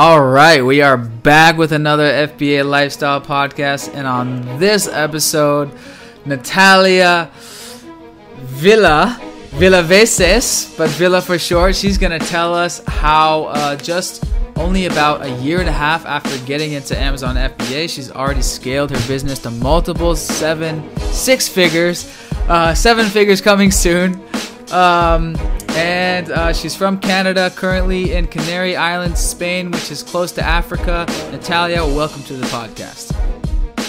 All right, we are back with another FBA Lifestyle podcast, and on this episode, Natalia Villa, Villa Veces, but Villa for short, she's gonna tell us how uh, just only about a year and a half after getting into Amazon FBA, she's already scaled her business to multiple seven, six figures, uh, seven figures coming soon. Um, and uh, she's from Canada, currently in Canary Islands, Spain, which is close to Africa. Natalia, welcome to the podcast.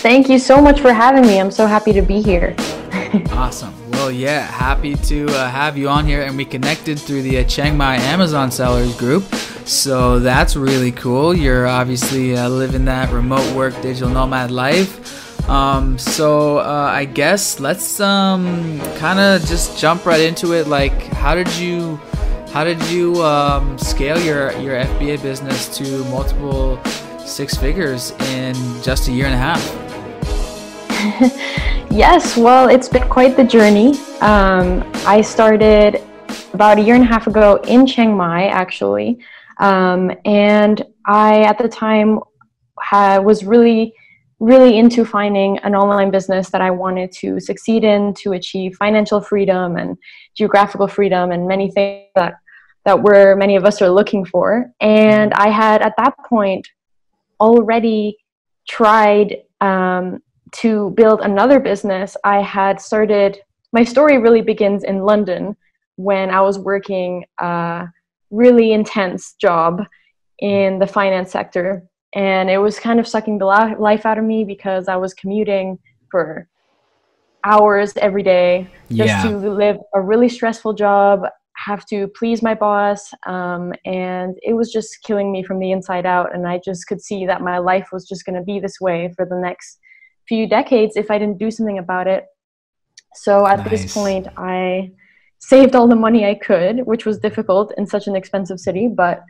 Thank you so much for having me. I'm so happy to be here. awesome. Well, yeah, happy to uh, have you on here, and we connected through the uh, Chiang Mai Amazon sellers group. So that's really cool. You're obviously uh, living that remote work digital nomad life. Um, so uh, I guess let's um, kind of just jump right into it. Like, how did you how did you um, scale your your FBA business to multiple six figures in just a year and a half? yes, well, it's been quite the journey. Um, I started about a year and a half ago in Chiang Mai, actually, um, and I at the time was really really into finding an online business that I wanted to succeed in to achieve financial freedom and geographical freedom and many things that that were many of us are looking for. And I had at that point already tried um, to build another business. I had started. My story really begins in London when I was working a really intense job in the finance sector and it was kind of sucking the life out of me because I was commuting for hours every day just yeah. to live a really stressful job, have to please my boss, um, and it was just killing me from the inside out. And I just could see that my life was just going to be this way for the next few decades if I didn't do something about it. So at nice. this point, I saved all the money I could, which was difficult in such an expensive city, but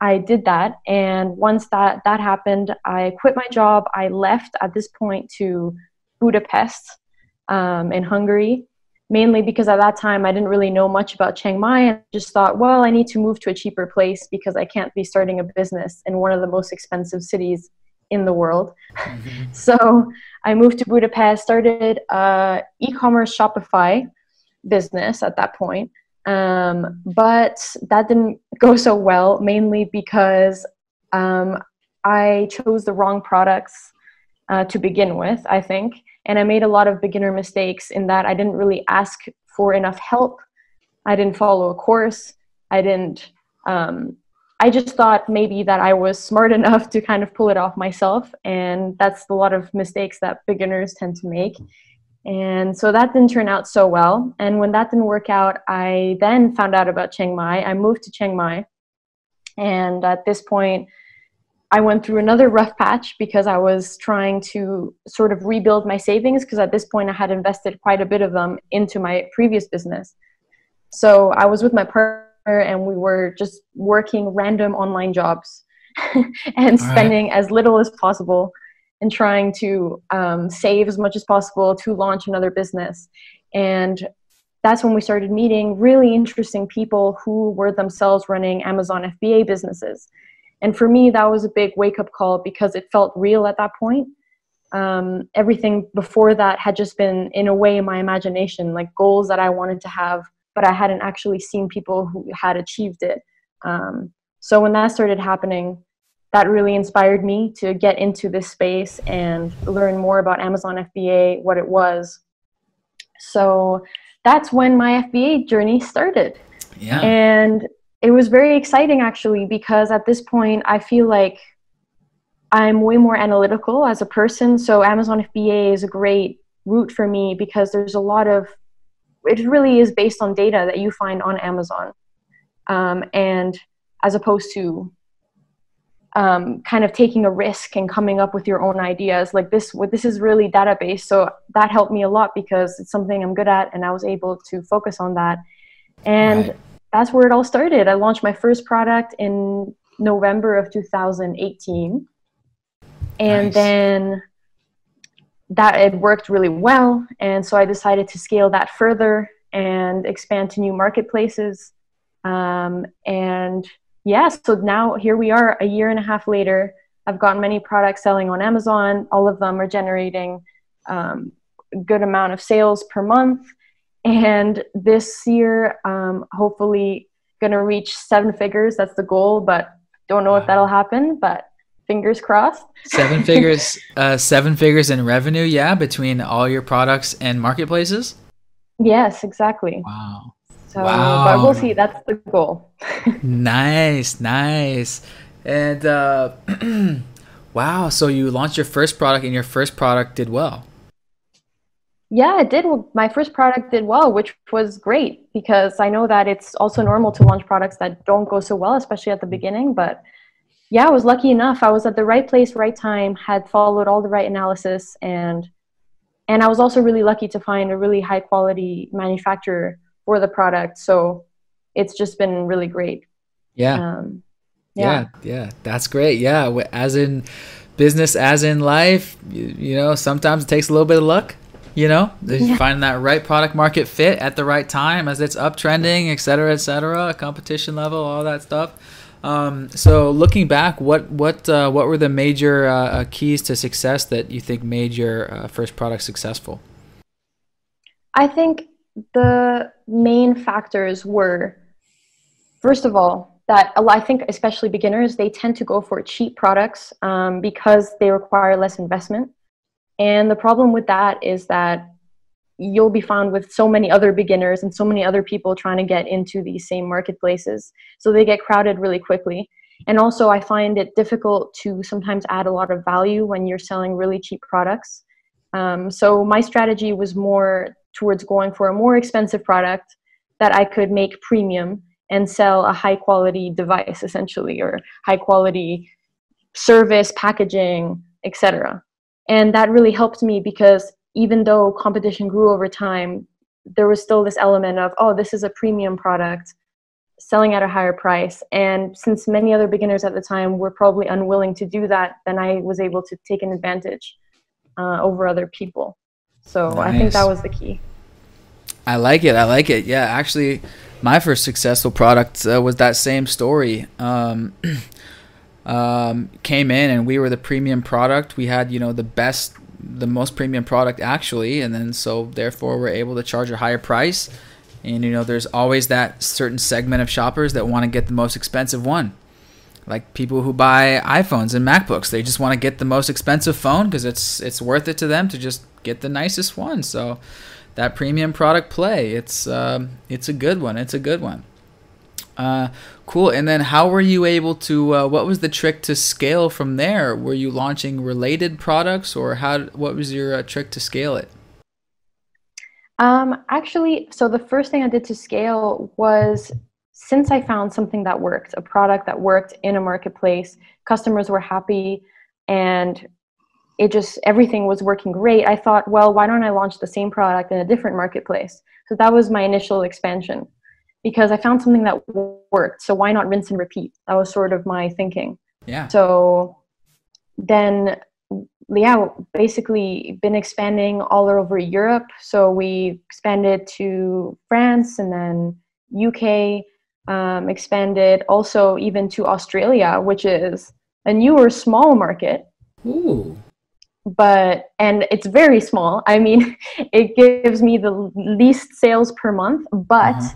I did that, and once that that happened, I quit my job. I left at this point to Budapest um, in Hungary, mainly because at that time I didn't really know much about Chiang Mai, and just thought, well, I need to move to a cheaper place because I can't be starting a business in one of the most expensive cities in the world. Mm-hmm. so I moved to Budapest, started a e-commerce Shopify business at that point um, but that didn't go so well, mainly because um, I chose the wrong products uh, to begin with, I think. And I made a lot of beginner mistakes in that I didn't really ask for enough help. I didn't follow a course. I didn't, um, I just thought maybe that I was smart enough to kind of pull it off myself. And that's a lot of mistakes that beginners tend to make. And so that didn't turn out so well. And when that didn't work out, I then found out about Chiang Mai. I moved to Chiang Mai. And at this point, I went through another rough patch because I was trying to sort of rebuild my savings because at this point I had invested quite a bit of them into my previous business. So I was with my partner and we were just working random online jobs and spending right. as little as possible and trying to um, save as much as possible to launch another business. And that's when we started meeting really interesting people who were themselves running Amazon FBA businesses. And for me, that was a big wake up call because it felt real at that point. Um, everything before that had just been, in a way, my imagination, like goals that I wanted to have, but I hadn't actually seen people who had achieved it. Um, so when that started happening, that really inspired me to get into this space and learn more about Amazon FBA, what it was. So that's when my FBA journey started. Yeah. And it was very exciting actually because at this point I feel like I'm way more analytical as a person. So Amazon FBA is a great route for me because there's a lot of it really is based on data that you find on Amazon. Um, and as opposed to um, kind of taking a risk and coming up with your own ideas. Like this what this is really database. So that helped me a lot because it's something i'm good at and i was able to focus on that. And right. that's where it all started. I launched my first product in november of 2018 and nice. then that it worked really well. And so i decided to scale that further and expand to new marketplaces. Um, and yeah, so now here we are a year and a half later. I've got many products selling on Amazon. All of them are generating um, a good amount of sales per month. And this year, um, hopefully, going to reach seven figures. That's the goal, but don't know wow. if that'll happen. But fingers crossed. seven figures, uh, seven figures in revenue. Yeah, between all your products and marketplaces. Yes, exactly. Wow. So, wow. but we'll see. That's the goal. nice, nice. And uh, wow, so you launched your first product, and your first product did well. Yeah, it did. My first product did well, which was great because I know that it's also normal to launch products that don't go so well, especially at the beginning. But yeah, I was lucky enough. I was at the right place, right time, had followed all the right analysis, and and I was also really lucky to find a really high quality manufacturer for the product. So it's just been really great. Yeah. Um, yeah. yeah. Yeah. That's great. Yeah. As in business, as in life, you, you know, sometimes it takes a little bit of luck. You know, yeah. finding that right product market fit at the right time as it's uptrending, et cetera, et cetera, competition level, all that stuff. Um, so looking back, what what uh, what were the major uh, uh keys to success that you think made your uh, first product successful? I think the main factors were, first of all, that I think especially beginners they tend to go for cheap products um, because they require less investment. And the problem with that is that you'll be found with so many other beginners and so many other people trying to get into these same marketplaces. So they get crowded really quickly. And also, I find it difficult to sometimes add a lot of value when you're selling really cheap products. Um, so my strategy was more towards going for a more expensive product that I could make premium and sell a high quality device essentially or high quality service packaging etc and that really helped me because even though competition grew over time there was still this element of oh this is a premium product selling at a higher price. And since many other beginners at the time were probably unwilling to do that then i was able to take an advantage uh, over other people so nice. I think that was the key. I like it. I like it. Yeah, actually, my first successful product uh, was that same story. Um, um, came in and we were the premium product. We had you know the best, the most premium product actually, and then so therefore we're able to charge a higher price. And you know, there's always that certain segment of shoppers that want to get the most expensive one like people who buy iPhones and MacBooks. They just want to get the most expensive phone because it's it's worth it to them to just get the nicest one. So that premium product play, it's um, it's a good one. It's a good one. Uh, cool. And then how were you able to? Uh, what was the trick to scale from there? Were you launching related products, or how? What was your uh, trick to scale it? Um, actually, so the first thing I did to scale was since I found something that worked, a product that worked in a marketplace, customers were happy, and it just everything was working great. I thought, well, why don't I launch the same product in a different marketplace? So that was my initial expansion because I found something that worked. So why not rinse and repeat? That was sort of my thinking. Yeah. So then yeah, basically been expanding all over Europe. So we expanded to France and then UK, um, expanded also even to Australia, which is a newer small market. Ooh. But and it's very small. I mean, it gives me the least sales per month, but uh-huh.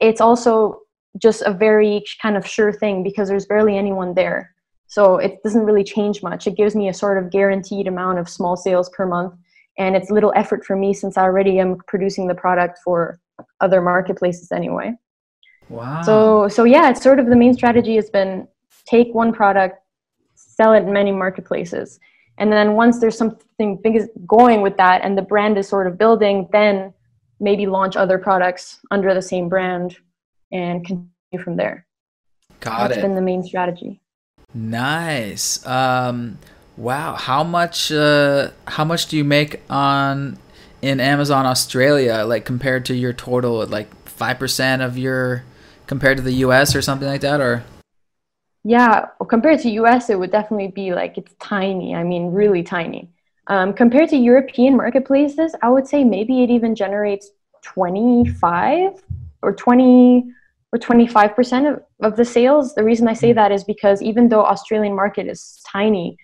it's also just a very kind of sure thing because there's barely anyone there. So it doesn't really change much. It gives me a sort of guaranteed amount of small sales per month. And it's little effort for me since I already am producing the product for other marketplaces anyway. Wow. So so yeah, it's sort of the main strategy has been take one product, sell it in many marketplaces. And then once there's something big is going with that and the brand is sort of building, then maybe launch other products under the same brand and continue from there. Got That's it. been the main strategy. Nice. Um, wow. How much? Uh, how much do you make on in Amazon Australia? Like compared to your total, like five percent of your compared to the US or something like that or yeah well, compared to us it would definitely be like it's tiny i mean really tiny um, compared to european marketplaces i would say maybe it even generates 25 or 20 or 25% of, of the sales. The reason I say that is because even though Australian market is tiny,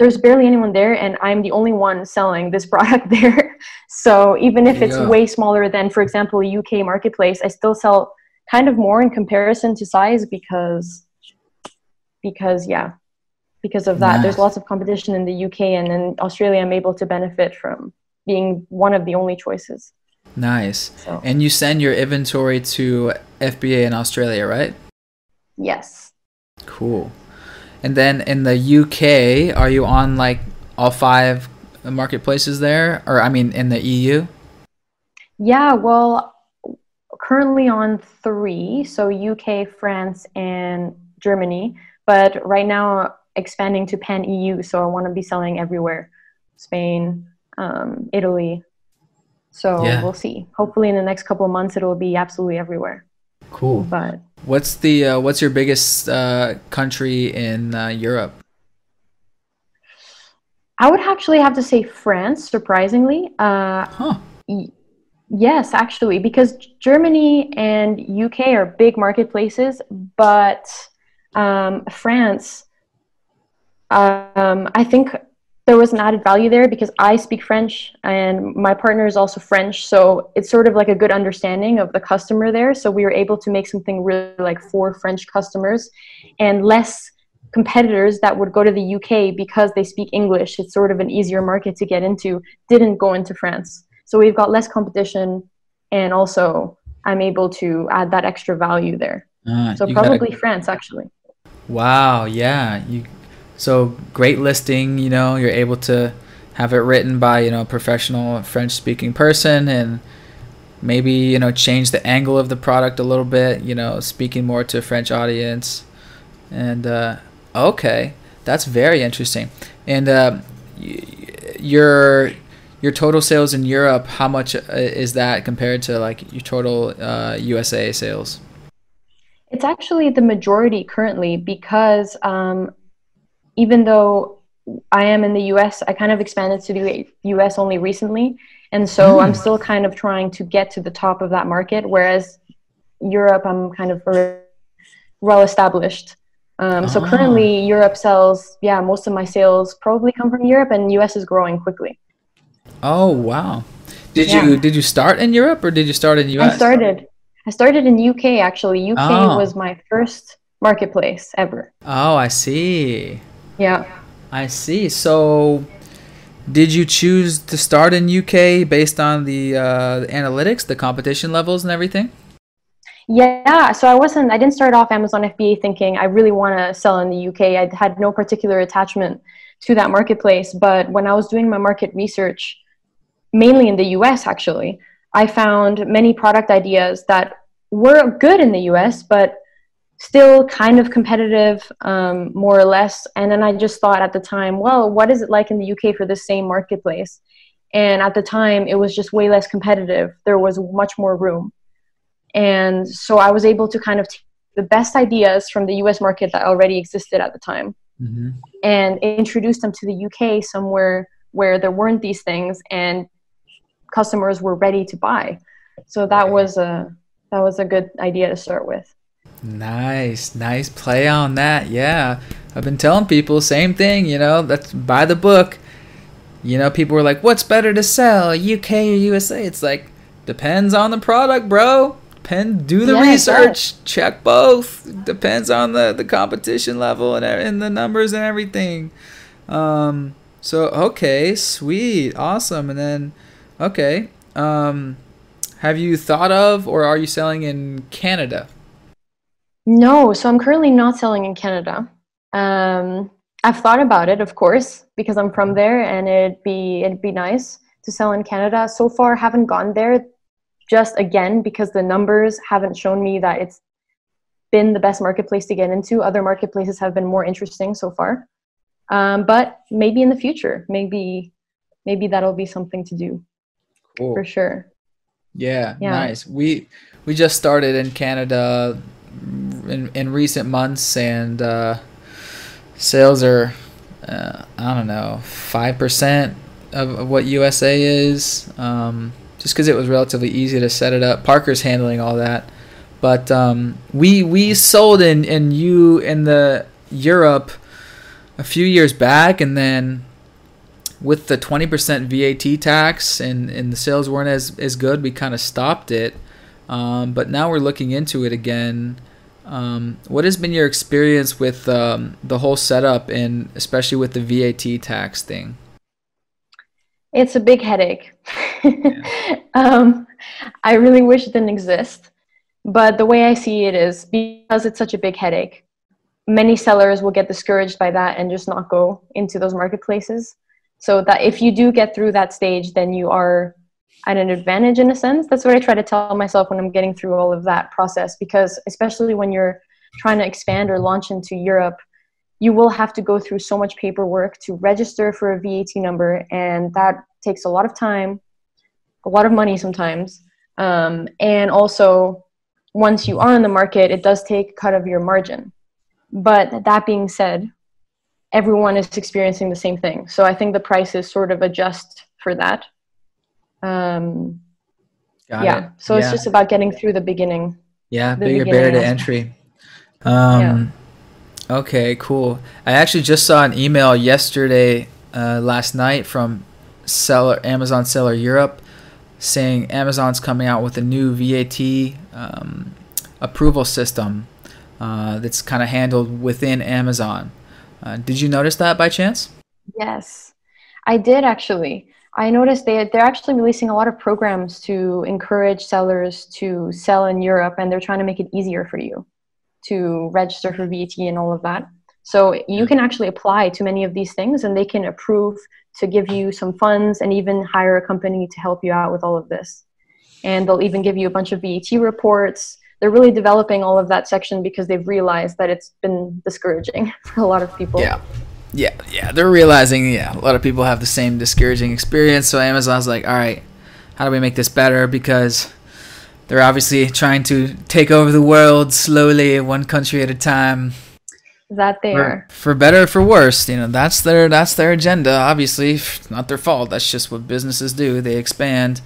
there's barely anyone there and I'm the only one selling this product there. so even if it's yeah. way smaller than for example UK marketplace, I still sell kind of more in comparison to size because because yeah, because of that. Nice. There's lots of competition in the UK and in Australia I'm able to benefit from being one of the only choices. Nice. So. And you send your inventory to FBA in Australia, right? Yes. Cool. And then in the UK, are you on like all five marketplaces there? Or, I mean, in the EU? Yeah, well, currently on three. So UK, France, and Germany. But right now, expanding to pan EU. So I want to be selling everywhere Spain, um, Italy, so yeah. we'll see. Hopefully, in the next couple of months, it will be absolutely everywhere. Cool. But what's the uh, what's your biggest uh, country in uh, Europe? I would actually have to say France. Surprisingly, uh, huh. Y- yes, actually, because Germany and UK are big marketplaces, but um, France. Um, I think there was an added value there because I speak French and my partner is also French. So it's sort of like a good understanding of the customer there. So we were able to make something really like for French customers and less competitors that would go to the UK because they speak English. It's sort of an easier market to get into, didn't go into France. So we've got less competition and also I'm able to add that extra value there. Uh, so probably gotta... France actually. Wow, yeah. You so great listing, you know, you're able to have it written by, you know, a professional French speaking person and maybe, you know, change the angle of the product a little bit, you know, speaking more to a French audience. And uh, okay, that's very interesting. And uh, your your total sales in Europe, how much uh, is that compared to like your total uh, USA sales? It's actually the majority currently because um, even though I am in the US, I kind of expanded to the US only recently. And so mm. I'm still kind of trying to get to the top of that market, whereas Europe, I'm kind of well established. Um, oh. So ah. currently, Europe sells, yeah, most of my sales probably come from Europe, and US is growing quickly. Oh wow! Did yeah. you did you start in Europe or did you start in US? I started. I started in UK actually. UK oh. was my first marketplace ever. Oh, I see. Yeah. I see. So, did you choose to start in UK based on the, uh, the analytics, the competition levels, and everything? Yeah, so I wasn't. I didn't start off Amazon FBA thinking I really want to sell in the UK. I had no particular attachment to that marketplace. But when I was doing my market research, mainly in the US, actually, I found many product ideas that were good in the US, but still kind of competitive, um, more or less. And then I just thought at the time, well, what is it like in the UK for the same marketplace? And at the time, it was just way less competitive. There was much more room. And so I was able to kind of take the best ideas from the US market that already existed at the time mm-hmm. and introduce them to the UK somewhere where there weren't these things and customers were ready to by. So that was a that was a good idea to start with. Nice, nice play on that. Yeah, I've been telling people same thing. You know, that's buy the book. You know, people were like, "What's better to sell, UK or USA?" It's like depends on the product, bro. Depend, do the yeah, research, check both. Depends on the the competition level and and the numbers and everything. Um, so okay, sweet, awesome, and then okay. Um, have you thought of or are you selling in Canada? No, so I'm currently not selling in Canada. Um, I've thought about it, of course, because I'm from there, and it'd be it'd be nice to sell in Canada. So far, haven't gone there, just again because the numbers haven't shown me that it's been the best marketplace to get into. Other marketplaces have been more interesting so far, um, but maybe in the future, maybe maybe that'll be something to do cool. for sure. Yeah, yeah, nice. We we just started in Canada in, in recent months, and uh, sales are uh, I don't know five percent of, of, what USA is. Um, just because it was relatively easy to set it up. Parker's handling all that, but um, we we sold in in you in the Europe a few years back, and then with the 20% VAT tax and, and the sales weren't as, as good, we kind of stopped it. Um, but now we're looking into it again. Um, what has been your experience with um, the whole setup and especially with the VAT tax thing? It's a big headache. Yeah. Um, I really wish it didn't exist. But the way I see it is because it's such a big headache, many sellers will get discouraged by that and just not go into those marketplaces. So that if you do get through that stage, then you are at an advantage in a sense. That's what I try to tell myself when I'm getting through all of that process because especially when you're trying to expand or launch into Europe, you will have to go through so much paperwork to register for a VAT number, and that takes a lot of time, a lot of money sometimes. Um, and also, once you are in the market, it does take cut of your margin. But that being said, everyone is experiencing the same thing. So I think the prices sort of adjust for that. Um, yeah. It. So yeah. it's just about getting through the beginning. Yeah, the bigger barrier to entry. Um, yeah. Okay, cool. I actually just saw an email yesterday, uh, last night from seller Amazon Seller Europe, saying Amazon's coming out with a new VAT um, approval system uh, that's kind of handled within Amazon. Uh, did you notice that by chance? Yes, I did actually. I noticed they they're actually releasing a lot of programs to encourage sellers to sell in Europe, and they're trying to make it easier for you to register for VAT and all of that. So you can actually apply to many of these things, and they can approve to give you some funds and even hire a company to help you out with all of this. And they'll even give you a bunch of VAT reports they're really developing all of that section because they've realized that it's been discouraging for a lot of people. Yeah. Yeah, yeah, they're realizing, yeah, a lot of people have the same discouraging experience. So Amazon's like, all right, how do we make this better? Because they're obviously trying to take over the world slowly, one country at a time. That they for, are. For better or for worse, you know, that's their that's their agenda. Obviously, not their fault. That's just what businesses do. They expand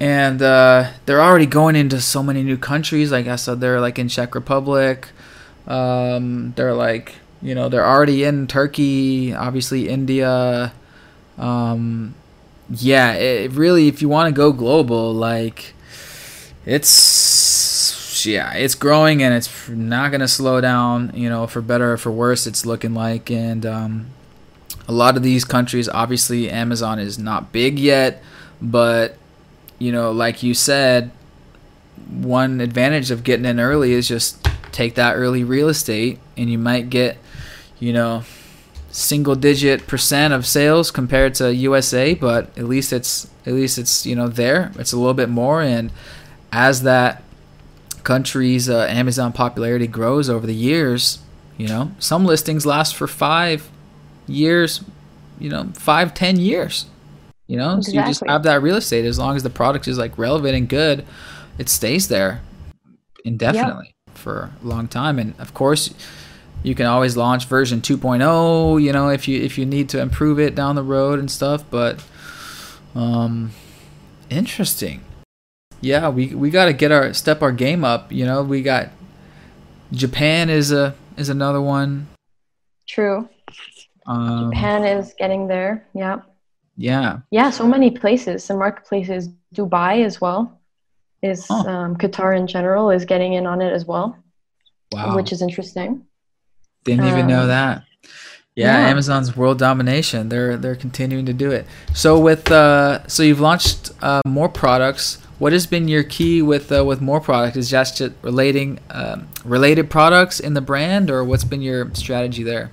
and uh, they're already going into so many new countries. Like I said, they're like in Czech Republic. Um, they're like you know they're already in Turkey, obviously India. Um, yeah, it really if you want to go global, like it's yeah, it's growing and it's not gonna slow down. You know, for better or for worse, it's looking like and. Um, a lot of these countries, obviously, Amazon is not big yet, but you know, like you said, one advantage of getting in early is just take that early real estate and you might get, you know, single digit percent of sales compared to USA, but at least it's at least it's, you know, there. It's a little bit more and as that country's uh, Amazon popularity grows over the years, you know, some listings last for 5 years, you know, five, ten years. You know, exactly. so you just have that real estate as long as the product is like relevant and good, it stays there indefinitely yep. for a long time. And of course, you can always launch version 2.0, you know, if you if you need to improve it down the road and stuff, but um interesting. Yeah, we we got to get our step our game up, you know. We got Japan is a is another one. True. Um, Japan is getting there. Yeah. Yeah. Yeah, so many places and marketplaces. Dubai as well is oh. um, Qatar in general is getting in on it as well. Wow. Which is interesting. Didn't um, even know um, that. Yeah, yeah, Amazon's world domination. They're they're continuing to do it. So with uh, so you've launched uh, more products. What has been your key with uh, with more products? Is just relating um, related products in the brand, or what's been your strategy there?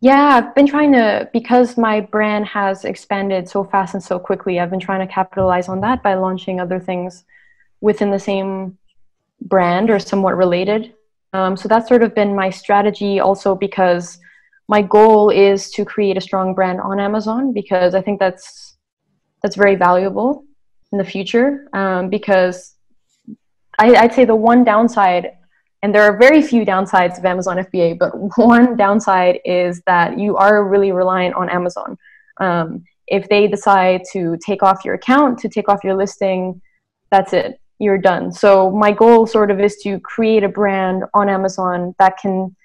Yeah, I've been trying to, because my brand has expanded so fast and so quickly, I've been trying to capitalize on that by launching other things within the same brand or somewhat related. Um, so that's sort of been my strategy also because my goal is to create a strong brand on Amazon because I think that's that's very valuable in the future um, because I, I'd say the one downside and there are very few downsides of Amazon FBA, but one downside is that you are really reliant on Amazon. Um, if they decide to take off your account, to take off your listing, that's it. you're done. So my goal sort of is to create a brand on Amazon that can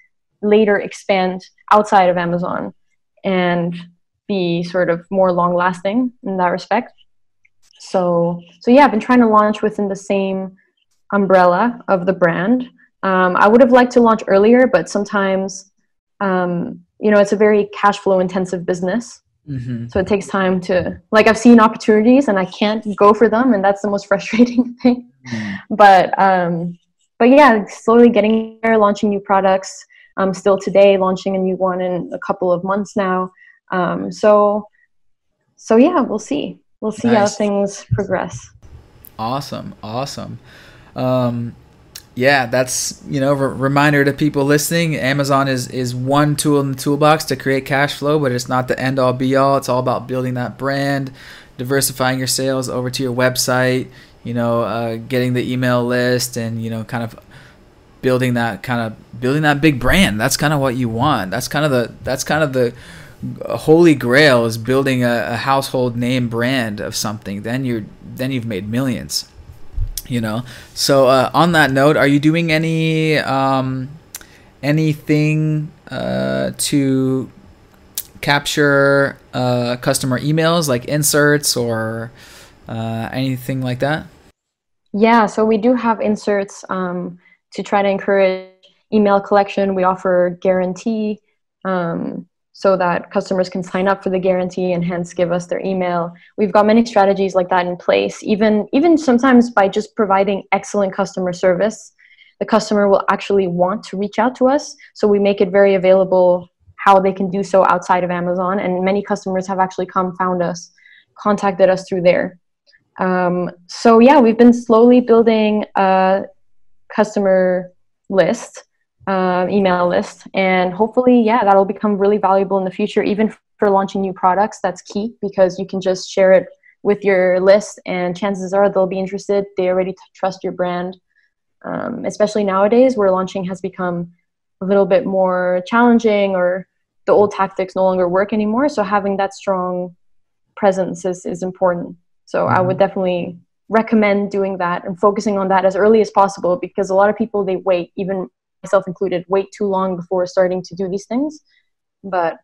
later expand outside of Amazon and be sort of more long lasting in that respect. So so yeah, I've been trying to launch within the same umbrella of the brand. Um, I would have liked to launch earlier, but sometimes um, you know it's a very cash flow intensive business. Mm-hmm. So it takes time to like I've seen opportunities and I can't go for them, and that's the most frustrating thing. Mm-hmm. But um, but yeah, slowly getting there, launching new products. Um, still today, launching a new one in a couple of months now. Um, so so yeah, we'll see. We'll see nice. how things progress. Awesome, awesome. Um, yeah, that's you know reminder to people listening. Amazon is is one tool in the toolbox to create cash flow, but it's not the end all be all. It's all about building that brand, diversifying your sales over to your website. You know, uh, getting the email list, and you know, kind of building that kind of building that big brand. That's kind of what you want. That's kind of the that's kind of the holy grail is building a, a household name brand of something. Then you're then you've made millions you know? So uh, on that note are you doing any um, anything uh, to capture uh, customer emails like inserts or uh, anything like that? Yeah so we do have inserts um, to try to encourage email collection. We offer guarantee um, so that customers can sign up for the guarantee and hence give us their email. We've got many strategies like that in place. Even even sometimes by just providing excellent customer service, the customer will actually want to reach out to us. So we make it very available how they can do so outside of Amazon. And many customers have actually come found us, contacted us through there. Um, so yeah, we've been slowly building a customer list uh, email list. And hopefully, yeah, that'll become really valuable in the future, even for launching new products. That's key because you can just share it with your list, and chances are they'll be interested. They already t- trust your brand. Um, especially nowadays, where launching has become a little bit more challenging, or the old tactics no longer work anymore. So having that strong presence is, is important. So mm-hmm. I would mm-hmm. definitely recommend doing that and focusing on that as early as possible because a lot of people they wait even myself included, wait too long before starting to do these things. But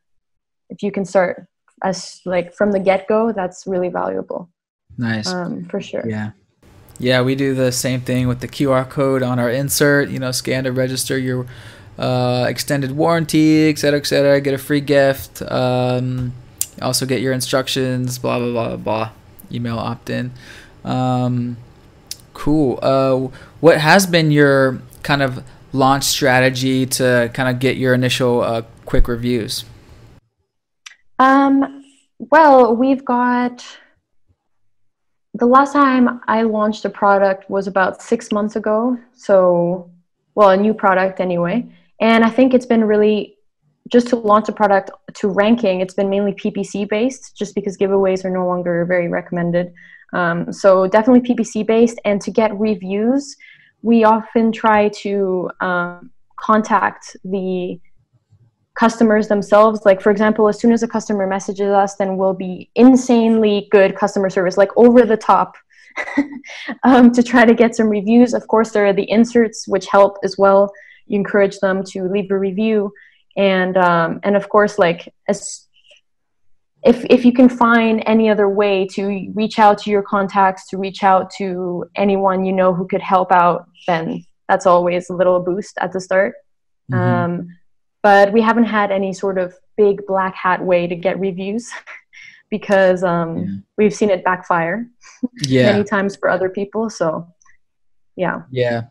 if you can start as like from the get go, that's really valuable. Nice. Um, for sure. Yeah. Yeah, we do the same thing with the QR code on our insert. You know, scan to register your uh, extended warranty, et cetera, et cetera. Get a free gift. Um, also get your instructions. Blah blah blah blah. Email opt in. Um, cool. Uh, what has been your kind of launch strategy to kind of get your initial uh, quick reviews? Um, well, we've got the last time I launched a product was about six months ago. So, well, a new product anyway. And I think it's been really just to launch a product to ranking, it's been mainly PPC based just because giveaways are no longer very recommended. Um, so, definitely PPC based. And to get reviews, we often try to um, contact the customers themselves. Like, for example, as soon as a customer messages us, then we'll be insanely good customer service, like over the top, um, to try to get some reviews. Of course, there are the inserts, which help as well. You encourage them to leave a review. And, um, and of course, like, as if if you can find any other way to reach out to your contacts to reach out to anyone you know who could help out then that's always a little boost at the start mm-hmm. um, but we haven't had any sort of big black hat way to get reviews because um, yeah. we've seen it backfire yeah. many times for other people so yeah yeah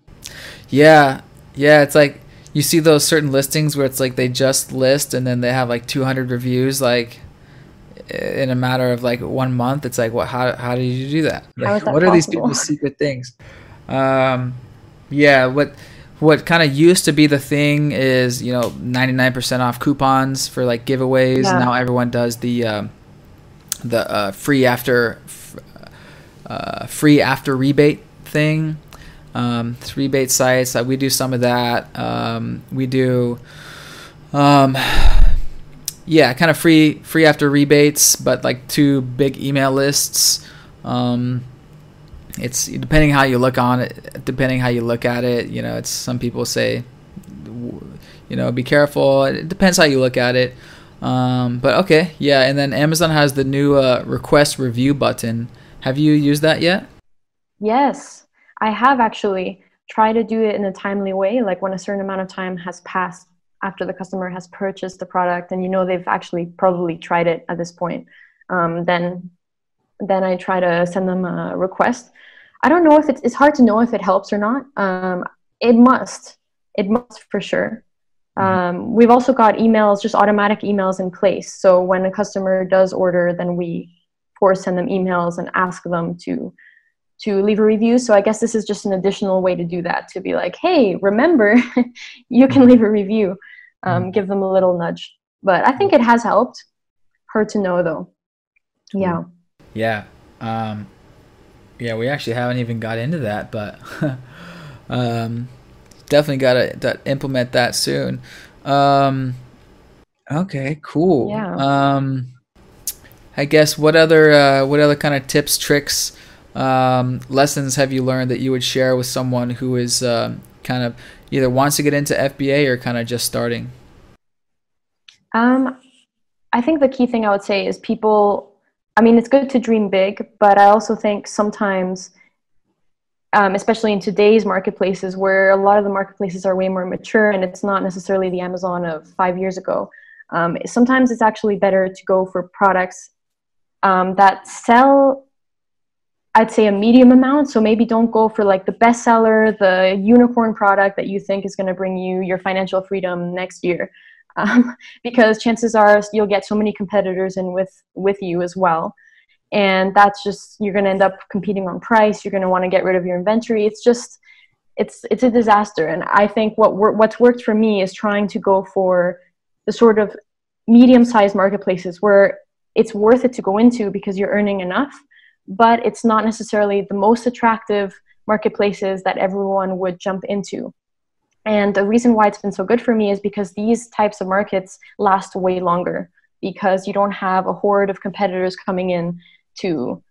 yeah yeah it's like you see those certain listings where it's like they just list and then they have like 200 reviews like in a matter of like one month it's like what how, how did you do that, like, that what possible? are these people's secret things? Um yeah what what kind of used to be the thing is you know 99% off coupons for like giveaways. Yeah. now everyone does the um, the uh, free after uh, free after rebate thing. Um, rebate sites. Uh, we do some of that. Um, we do um, yeah, kind of free free after rebates, but like two big email lists. Um, it's depending how you look on it depending how you look at it you know it's some people say you know be careful it depends how you look at it. Um, but okay yeah and then amazon has the new uh, request review button. Have you used that yet? Yes i have actually tried to do it in a timely way like when a certain amount of time has passed after the customer has purchased the product and you know they've actually probably tried it at this point um, then then I try to send them a request. I don't know if it's, it's hard to know if it helps or not. Um, it must. It must for sure. Mm-hmm. Um, we've also got emails, just automatic emails in place. So when a customer does order, then we force send them emails and ask them to to leave a review. So I guess this is just an additional way to do that to be like, hey, remember, you can mm-hmm. leave a review. Um, mm-hmm. give them a little nudge. But I think it has helped. her to know though. Yeah. Yeah. Um, yeah, we actually haven't even got into that, but um, definitely got to implement that soon. Um, okay, cool. Yeah. Um, I guess what other uh, what other kind of tips, tricks, um, lessons have you learned that you would share with someone who is uh, kind of either wants to get into FBA or kind of just starting? Um, I think the key thing I would say is people I mean, it's good to dream big, but I also think sometimes, um, especially in today's marketplaces, where a lot of the marketplaces are way more mature and it's not necessarily the Amazon of five years ago, um, sometimes it's actually better to go for products um, that sell, I'd say, a medium amount. So maybe don't go for like the bestseller, the unicorn product that you think is going to bring you your financial freedom next year. Um, because chances are you'll get so many competitors in with with you as well. And that's just you're going to end up competing on price. You're going to want to get rid of your inventory. It's just it's it's a disaster. And i think what wor- what's worked for me is trying to go for the sort of medium sized marketplaces where it's worth it to go into because you're earning enough but it's not necessarily the most attractive marketplaces that everyone would jump into and the reason why it's been so good for me is because these types of markets last way longer because you don't have a horde of competitors coming in to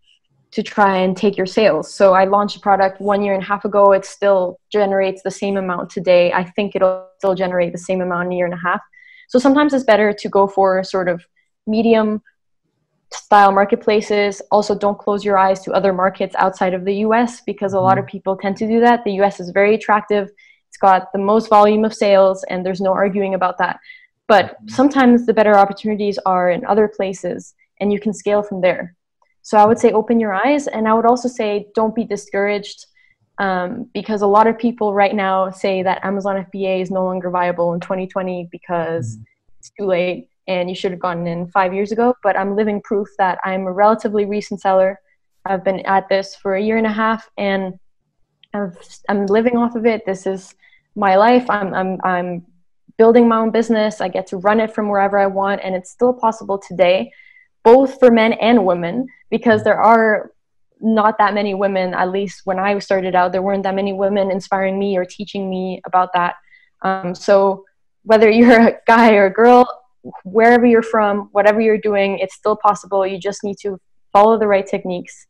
to try and take your sales. So I launched a product one year and a half ago. It still generates the same amount today. I think it'll still generate the same amount in a year and a half. So sometimes it's better to go for sort of medium style marketplaces. Also, don't close your eyes to other markets outside of the US because a lot of mm-hmm. people tend to do that. The US is very attractive it's got the most volume of sales, and there's no arguing about that. But mm-hmm. sometimes the better opportunities are in other places, and you can scale from there. So I would say open your eyes, and I would also say don't be discouraged um, because a lot of people right now say that Amazon FBA is no longer viable in 2020 because mm-hmm. it's too late and you should have gotten in five years ago. But I'm living proof that I'm a relatively recent seller. I've been at this for a year and a half, and i am living off of it. This is my life. I'm, I'm, I'm building my own business. I get to run it from wherever I want. And it's still possible today, both for men and women, because there are not that many women, at least when I started out, there weren't that many women inspiring me or teaching me about that. Um, so whether you're a guy or a girl, wherever you're from, whatever you're doing, it's still possible. You just need to follow the right techniques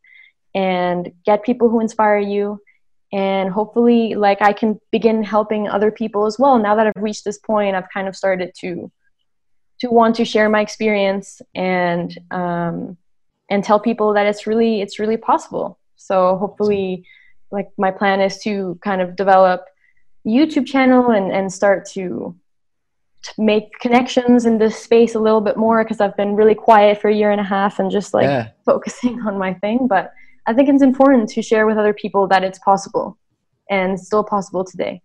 and get people who inspire you. And hopefully like i can begin helping other people as well. Now that i've reached this point i've kind of started to to want to share my experience and um, and tell people that it's really it's really possible. So hopefully like my plan is to kind of develop youtube channel and and start to make connections in this space a little bit more because I've been really quiet for a year and a half and just like yeah. focusing on my thing. But I think it's important to share with other people that it's possible and still possible today.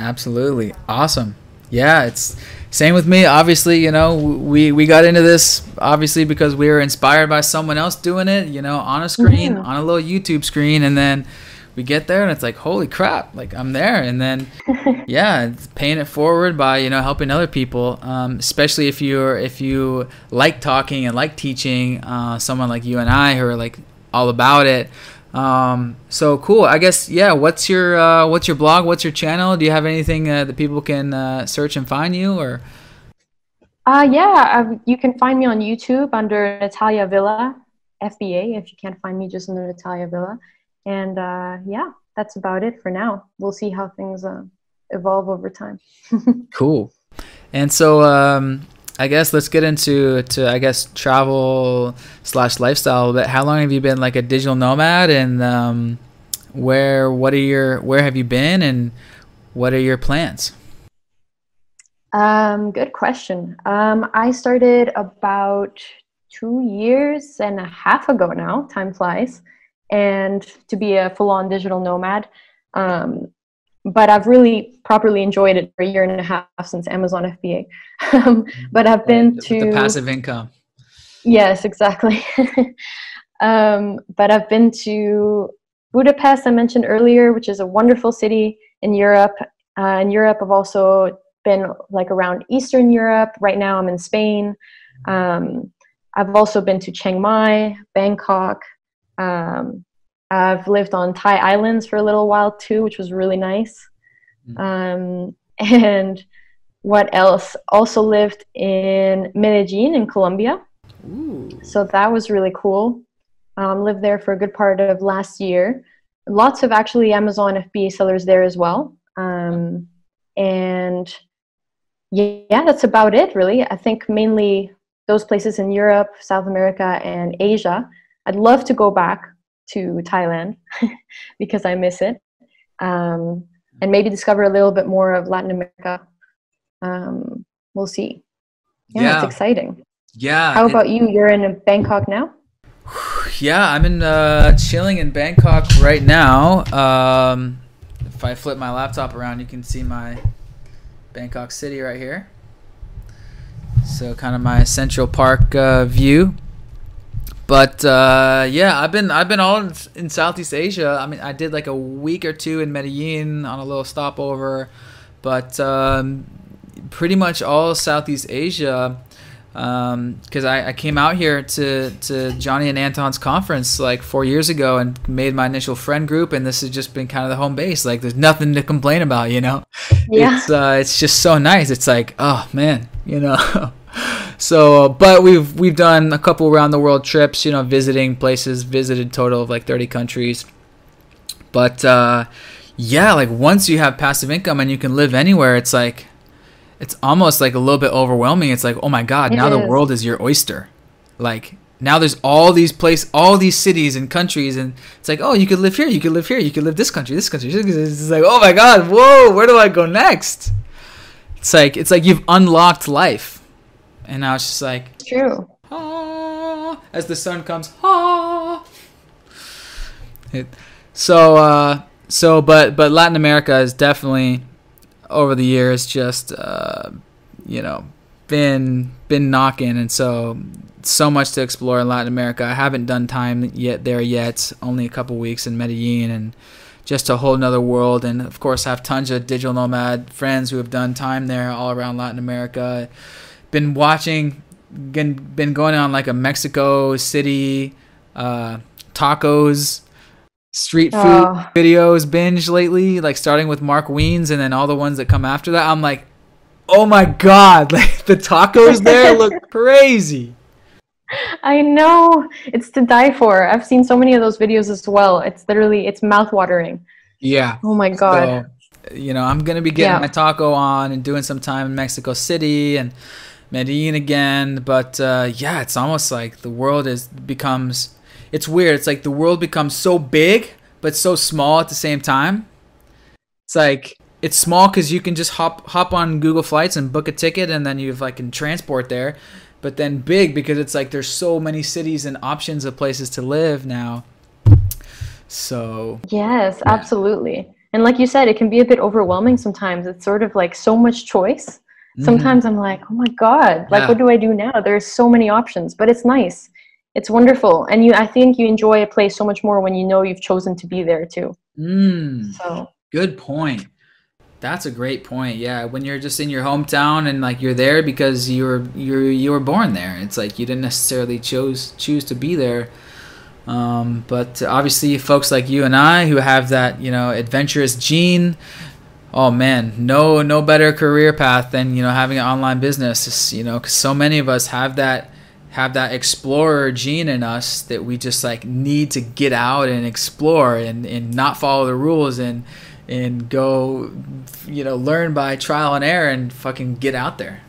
Absolutely. Awesome. Yeah, it's same with me. Obviously, you know, we we got into this obviously because we were inspired by someone else doing it, you know, on a screen, mm-hmm. on a little YouTube screen and then we get there and it's like, holy crap, like I'm there. And then, yeah, it's paying it forward by, you know, helping other people, um, especially if you're, if you like talking and like teaching, uh, someone like you and I who are like all about it. Um, so cool. I guess yeah. What's your uh, what's your blog? What's your channel? Do you have anything uh, that people can uh, search and find you or? Uh, yeah, uh, you can find me on YouTube under Natalia Villa FBA. If you can't find me, just under Natalia Villa. And uh, yeah, that's about it for now. We'll see how things uh, evolve over time. cool. And so, um, I guess let's get into to I guess travel slash lifestyle. But how long have you been like a digital nomad, and um, where what are your where have you been, and what are your plans? Um, good question. Um, I started about two years and a half ago now. Time flies, and to be a full-on digital nomad. Um, but I've really properly enjoyed it for a year and a half since Amazon FBA. um, but I've been to the passive income. Yes, exactly. um, but I've been to Budapest, I mentioned earlier, which is a wonderful city in Europe. Uh, in Europe, I've also been like around Eastern Europe. Right now, I'm in Spain. Um, I've also been to Chiang Mai, Bangkok. Um, I've lived on Thai Islands for a little while too, which was really nice. Mm. Um, and what else? Also lived in Medellin in Colombia. Ooh. So that was really cool. Um, lived there for a good part of last year. Lots of actually Amazon FBA sellers there as well. Um, and yeah, that's about it really. I think mainly those places in Europe, South America, and Asia. I'd love to go back to Thailand because I miss it, um, and maybe discover a little bit more of Latin America. Um, we'll see. Yeah, yeah, it's exciting. Yeah. How about it, you? You're in Bangkok now. Yeah, I'm in uh, chilling in Bangkok right now. Um, if I flip my laptop around, you can see my Bangkok city right here. So kind of my Central Park uh, view. But uh, yeah, I've been I've been all in, in, Southeast Asia. I mean, I did like a week or two in Medellin on a little stopover, but um, pretty much all Southeast Asia. Because um, I, I came out here to, to Johnny and Anton's conference like four years ago and made my initial friend group, and this has just been kind of the home base. Like, there's nothing to complain about, you know. Yeah. It's uh, it's just so nice. It's like, oh man, you know. so, but we've we've done a couple around the world trips, you know, visiting places, visited total of like 30 countries. But uh, yeah, like once you have passive income and you can live anywhere, it's like it's almost like a little bit overwhelming. It's like, oh my god, it now is. the world is your oyster. Like now there's all these place, all these cities and countries, and it's like, oh, you could live here, you could live here, you could live this country, this country. It's like, oh my god, whoa, where do I go next? It's like it's like you've unlocked life and now it's just like true. Ah, as the sun comes, ah. It, so uh, so but but Latin America is definitely over the years just uh, you know been been knocking and so so much to explore in Latin America. I haven't done time yet there yet. Only a couple weeks in Medellin and just a whole nother world. And of course, I have tons of digital nomad friends who have done time there all around Latin America been watching, been, been going on like a Mexico City uh, tacos street food oh. videos binge lately, like starting with Mark Wiens and then all the ones that come after that. I'm like, oh my god, like the tacos there look crazy. I know it's to die for. I've seen so many of those videos as well. It's literally it's mouth watering. Yeah. Oh my god. So, you know, I'm gonna be getting yeah. my taco on and doing some time in Mexico City and Medellin again. But uh, yeah, it's almost like the world is becomes. It's weird. It's like the world becomes so big but so small at the same time. It's like it's small because you can just hop hop on Google Flights and book a ticket, and then you like can transport there. But then big because it's like there's so many cities and options of places to live now. So yes, yeah. absolutely. And like you said, it can be a bit overwhelming sometimes. It's sort of like so much choice Mm-hmm. Sometimes I'm like, oh my God, like yeah. what do I do now? There's so many options, but it's nice. It's wonderful. And you I think you enjoy a place so much more when you know you've chosen to be there too. Mm. So good point. That's a great point. Yeah, when you're just in your hometown and like you're there because you were you're you were born there. It's like you didn't necessarily choose choose to be there. Um, but obviously, folks like you and I who have that you know adventurous gene, oh man, no no better career path than you know having an online business. you know, because so many of us have that have that explorer gene in us that we just like need to get out and explore and, and not follow the rules and and go you know learn by trial and error and fucking get out there.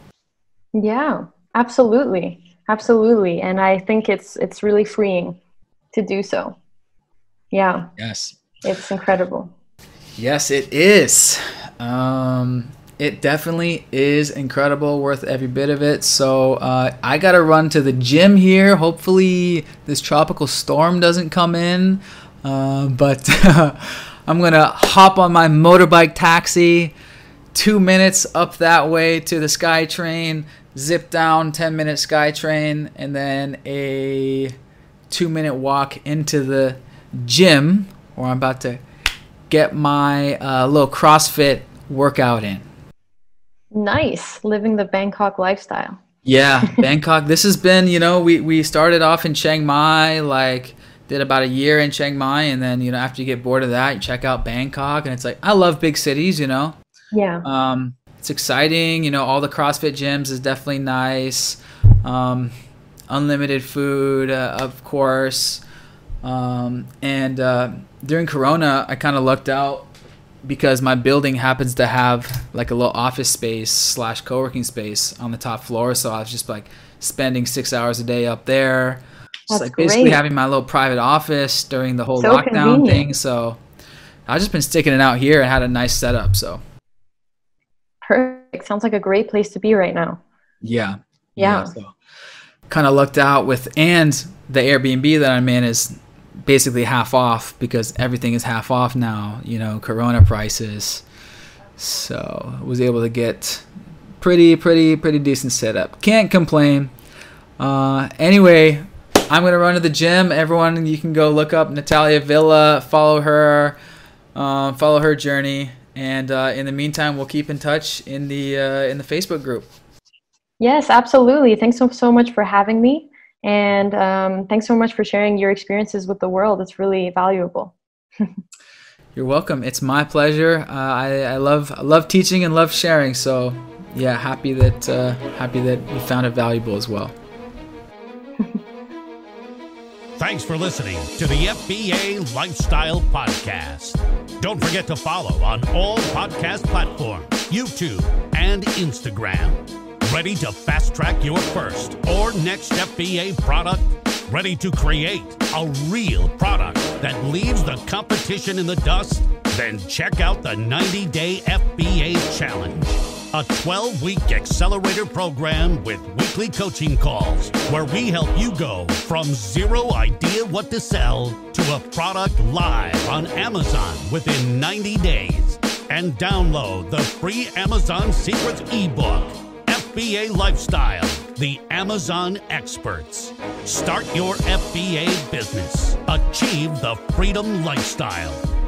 Yeah absolutely. Absolutely. And i think it's it's really freeing to do so. Yeah. Yes. It's incredible yes it is um it definitely is incredible, worth every bit of it. So uh, I gotta run to the gym here. Hopefully, this tropical storm doesn't come in. Uh, but I'm gonna hop on my motorbike taxi, two minutes up that way to the SkyTrain, zip down 10 minute SkyTrain, and then a two minute walk into the gym where I'm about to get my uh, little CrossFit workout in. Nice, living the Bangkok lifestyle. Yeah, Bangkok. This has been, you know, we we started off in Chiang Mai, like did about a year in Chiang Mai, and then you know after you get bored of that, you check out Bangkok, and it's like I love big cities, you know. Yeah. Um, it's exciting. You know, all the CrossFit gyms is definitely nice. Um, unlimited food, uh, of course. Um, and uh, during Corona, I kind of lucked out because my building happens to have like a little office space slash co-working space on the top floor. So i was just like spending six hours a day up there. Just like basically great. having my little private office during the whole so lockdown convenient. thing. So i've just been sticking it out here and had a nice setup so. Perfect. Sounds like a great place to be right now. Yeah. Yeah, yeah. so. Kind of lucked out with and the airbnb that i'm in is basically half off because everything is half off now, you know, corona prices. So was able to get pretty, pretty, pretty decent setup. Can't complain. Uh, anyway, I'm gonna run to the gym. Everyone, you can go look up Natalia Villa, follow her, uh, follow her journey, and uh, in the meantime, we'll keep in touch in the uh, in the Facebook group. Yes, absolutely. Thanks so so much for having me. And um, thanks so much for sharing your experiences with the world. It's really valuable. You're welcome. It's my pleasure. Uh, I, I love I love teaching and love sharing. So yeah, happy that uh, happy that you found it valuable as well. Thanks for listening to the FBA Lifestyle Podcast. Don't forget to follow on all podcast platforms, YouTube, and Instagram. Ready to fast track your first or next FBA product? Ready to create a real product that leaves the competition in the dust? Then check out the 90 Day FBA Challenge, a 12 week accelerator program with weekly coaching calls where we help you go from zero idea what to sell to a product live on Amazon within 90 days. And download the free Amazon Secrets ebook FBA Lifestyle, the Amazon experts. Start your FBA business. Achieve the freedom lifestyle.